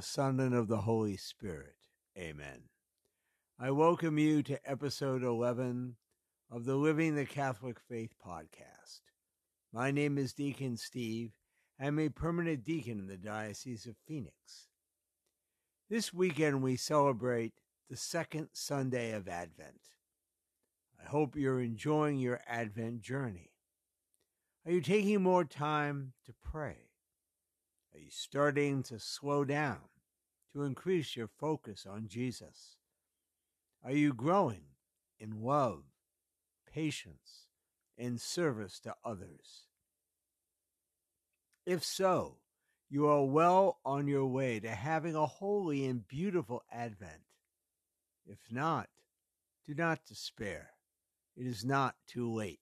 The Son, and of the Holy Spirit. Amen. I welcome you to episode 11 of the Living the Catholic Faith podcast. My name is Deacon Steve. I'm a permanent deacon in the Diocese of Phoenix. This weekend we celebrate the second Sunday of Advent. I hope you're enjoying your Advent journey. Are you taking more time to pray? Are you starting to slow down to increase your focus on Jesus? Are you growing in love, patience, and service to others? If so, you are well on your way to having a holy and beautiful Advent. If not, do not despair. It is not too late.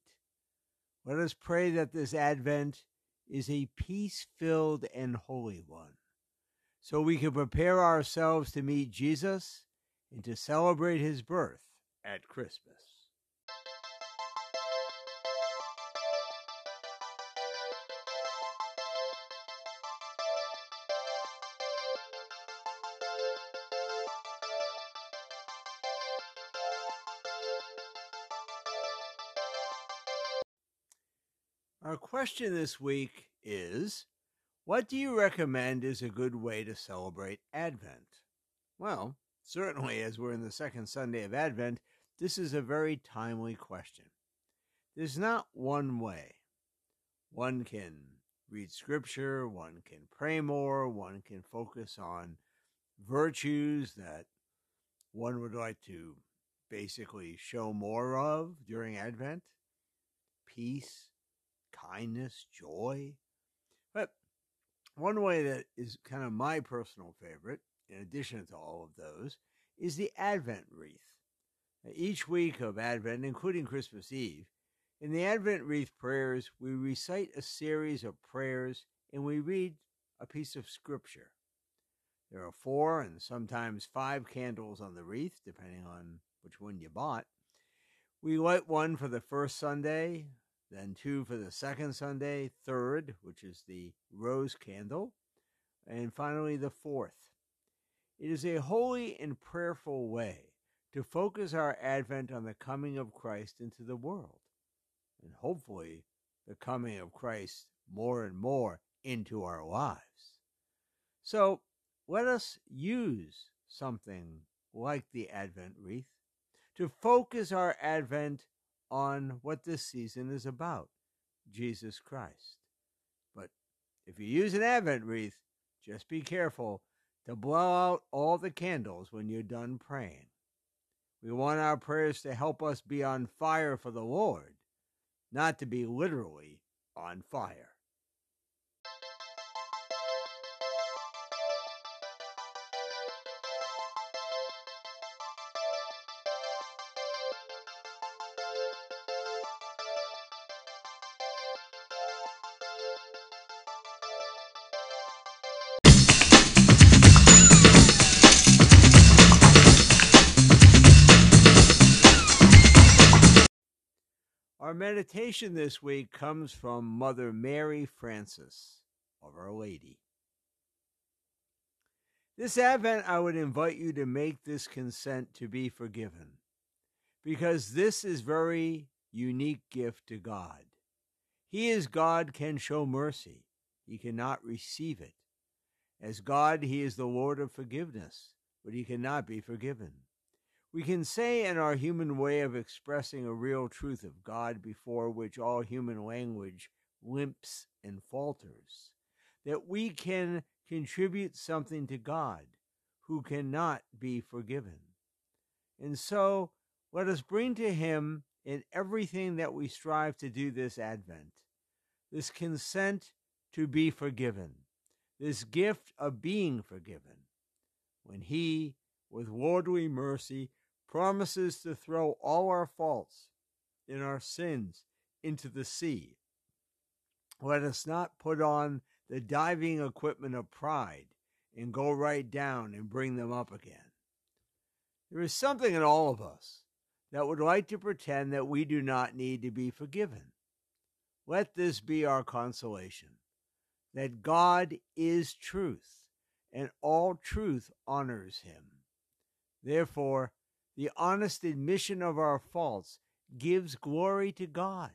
Let us pray that this Advent is a peace filled and holy one, so we can prepare ourselves to meet Jesus and to celebrate his birth at Christmas. Our question this week is What do you recommend is a good way to celebrate Advent? Well, certainly as we're in the second Sunday of Advent, this is a very timely question. There's not one way. One can read scripture, one can pray more, one can focus on virtues that one would like to basically show more of during Advent peace, kindness, joy. But one way that is kind of my personal favorite, in addition to all of those, is the Advent wreath. Each week of Advent, including Christmas Eve, in the Advent wreath prayers, we recite a series of prayers and we read a piece of scripture. There are four and sometimes five candles on the wreath, depending on which one you bought. We light one for the first Sunday, then two for the second Sunday, third, which is the rose candle, and finally the fourth. It is a holy and prayerful way to focus our Advent on the coming of Christ into the world, and hopefully the coming of Christ more and more into our lives. So let us use something like the Advent wreath to focus our Advent on what this season is about Jesus Christ. But if you use an Advent wreath, just be careful to blow out all the candles when you're done praying. We want our prayers to help us be on fire for the Lord, not to be literally on fire. Our meditation this week comes from Mother Mary Francis of Our Lady. This Advent, I would invite you to make this consent to be forgiven, because this is very unique gift to God. He as God can show mercy. He cannot receive it. As God, he is the Lord of forgiveness, but he cannot be forgiven. We can say in our human way of expressing a real truth of God before which all human language limps and falters, that we can contribute something to God who cannot be forgiven. And so let us bring to Him in everything that we strive to do this Advent this consent to be forgiven, this gift of being forgiven, when He, with lordly mercy, promises to throw all our faults and our sins into the sea. Let us not put on the diving equipment of pride and go right down and bring them up again. There is something in all of us that would like to pretend that we do not need to be forgiven. Let this be our consolation that God is truth, and all truth honors him. Therefore, the honest admission of our faults gives glory to God.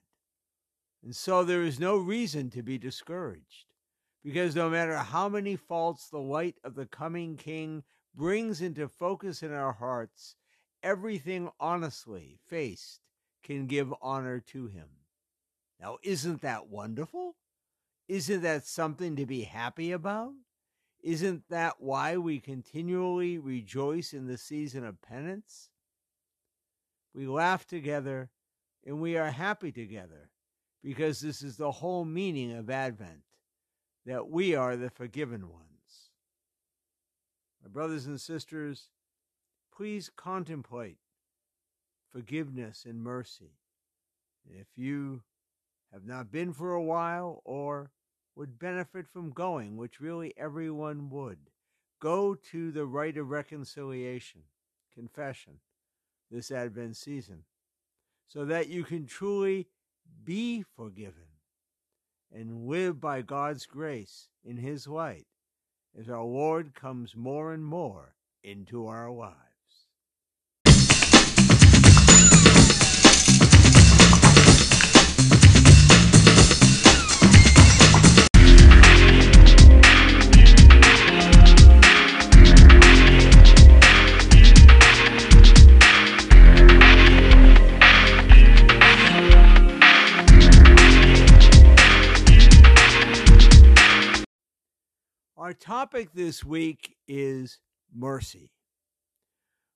And so there is no reason to be discouraged, because no matter how many faults the light of the coming King brings into focus in our hearts, everything honestly faced can give honor to him. Now, isn't that wonderful? Isn't that something to be happy about? Isn't that why we continually rejoice in the season of penance? We laugh together and we are happy together because this is the whole meaning of Advent that we are the forgiven ones. My brothers and sisters, please contemplate forgiveness and mercy. If you have not been for a while or would benefit from going, which really everyone would, go to the rite of reconciliation, confession, this Advent season, so that you can truly be forgiven and live by God's grace in His light as our Lord comes more and more into our lives. Topic this week is mercy.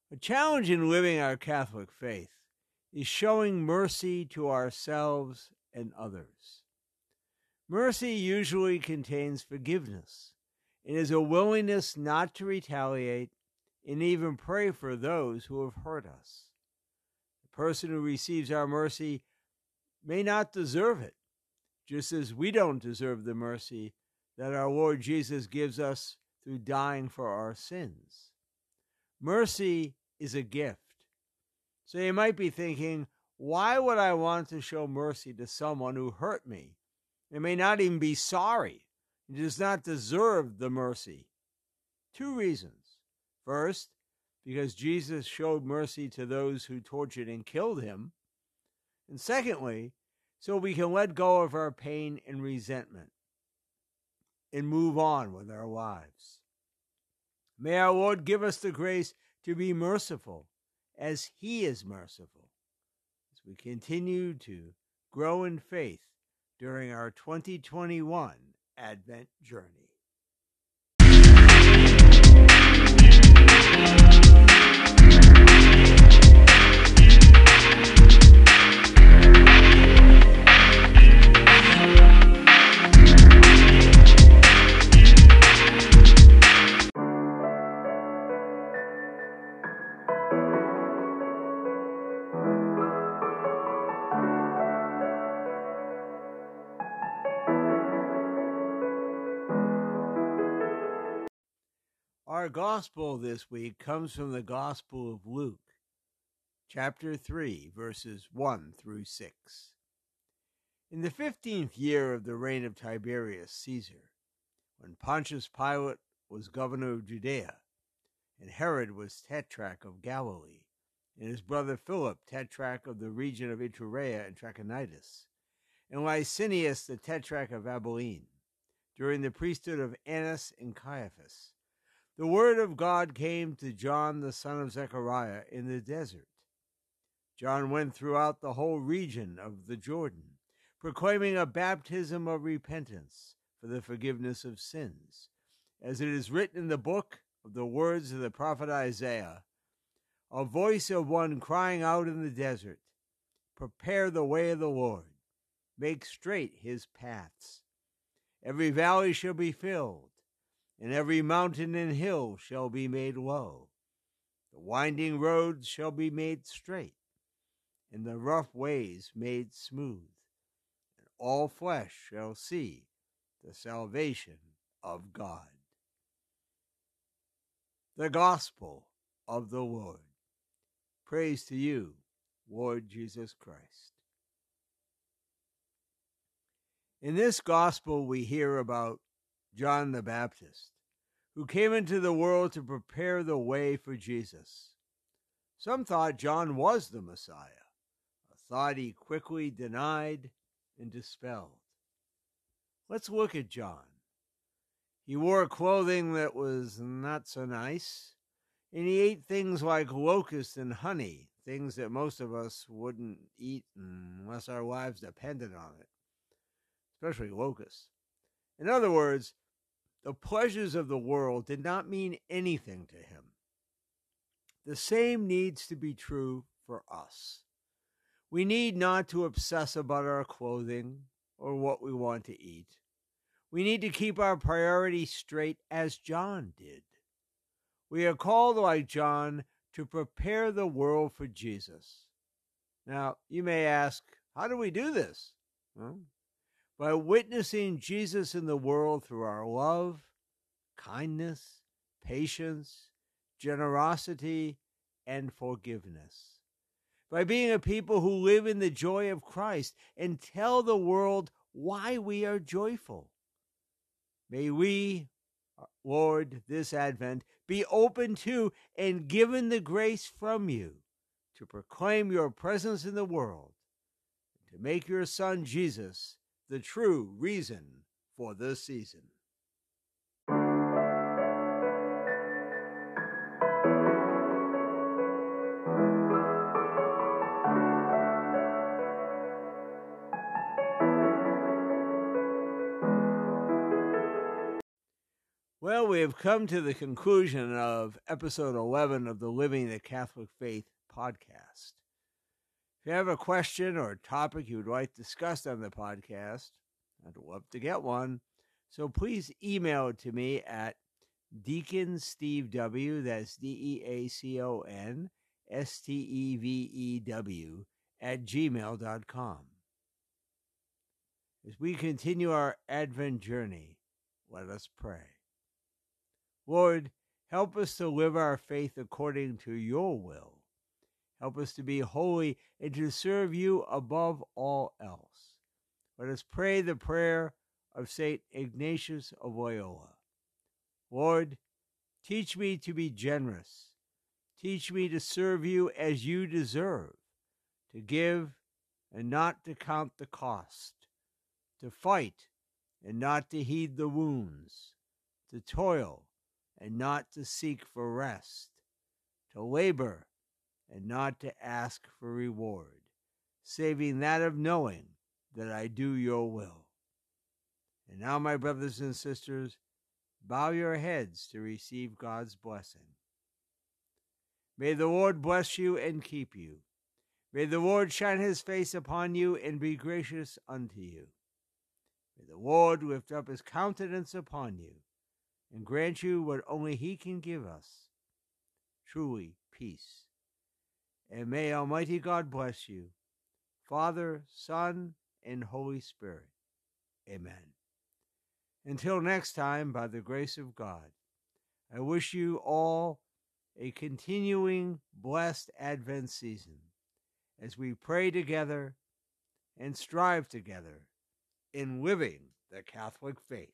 A challenge in living our Catholic faith is showing mercy to ourselves and others. Mercy usually contains forgiveness and is a willingness not to retaliate and even pray for those who have hurt us. The person who receives our mercy may not deserve it, just as we don't deserve the mercy that our Lord Jesus gives us through dying for our sins. Mercy is a gift. So you might be thinking, why would I want to show mercy to someone who hurt me? It may not even be sorry. It does not deserve the mercy. Two reasons. First, because Jesus showed mercy to those who tortured and killed him. And secondly, so we can let go of our pain and resentment and move on with our lives. May our Lord give us the grace to be merciful as He is merciful as we continue to grow in faith during our 2021 Advent journey. Our gospel this week comes from the Gospel of Luke, chapter 3, verses 1 through 6. In the fifteenth year of the reign of Tiberius Caesar, when Pontius Pilate was governor of Judea, and Herod was tetrarch of Galilee, and his brother Philip tetrarch of the region of Iturea and Trachonitis, and Lysanias the tetrarch of Abilene, during the priesthood of Annas and Caiaphas, the word of God came to John the son of Zechariah in the desert. John went throughout the whole region of the Jordan, proclaiming a baptism of repentance for the forgiveness of sins, as it is written in the book of the words of the prophet Isaiah a voice of one crying out in the desert, Prepare the way of the Lord, make straight his paths. Every valley shall be filled and every mountain and hill shall be made low. The winding roads shall be made straight, and the rough ways made smooth, and all flesh shall see the salvation of God. The Gospel of the Lord. Praise to you, Lord Jesus Christ. In this Gospel, we hear about John the Baptist, who came into the world to prepare the way for Jesus. Some thought John was the Messiah, a thought he quickly denied and dispelled. Let's look at John. He wore clothing that was not so nice, and he ate things like locusts and honey, things that most of us wouldn't eat unless our lives depended on it, especially locusts. In other words, the pleasures of the world did not mean anything to him. The same needs to be true for us. We need not to obsess about our clothing or what we want to eat. We need to keep our priorities straight as John did. We are called, like John, to prepare the world for Jesus. Now, you may ask, how do we do this? Well, by witnessing Jesus in the world through our love, kindness, patience, generosity, and forgiveness. By being a people who live in the joy of Christ and tell the world why we are joyful. May we, uh, Lord, this Advent, be open to and given the grace from you to proclaim your presence in the world, to make your Son Jesus the true reason for this season. Well, we have come to the conclusion of episode 11 of the Living the Catholic Faith podcast. You have a question or topic you would like discussed on the podcast, I'd love to get one. So please email it to me at Deacon Steve W. That's D E A C O N S T E V E W at gmail.com. As we continue our Advent journey, let us pray. Lord, help us to live our faith according to your will Help us to be holy and to serve you above all else. Let us pray the prayer of St. Ignatius of Loyola. Lord, teach me to be generous. Teach me to serve you as you deserve, to give and not to count the cost, to fight and not to heed the wounds, to toil and not to seek for rest, to labor and not to ask for reward, saving that of knowing that I do your will. And now, my brothers and sisters, bow your heads to receive God's blessing. May the Lord bless you and keep you. May the Lord shine his face upon you and be gracious unto you. May the Lord lift up his countenance upon you and grant you what only he can give us truly peace and may Almighty God bless you, Father, Son, and Holy Spirit. Amen. Until next time, by the grace of God, I wish you all a continuing blessed Advent season as we pray together and strive together in living the Catholic faith.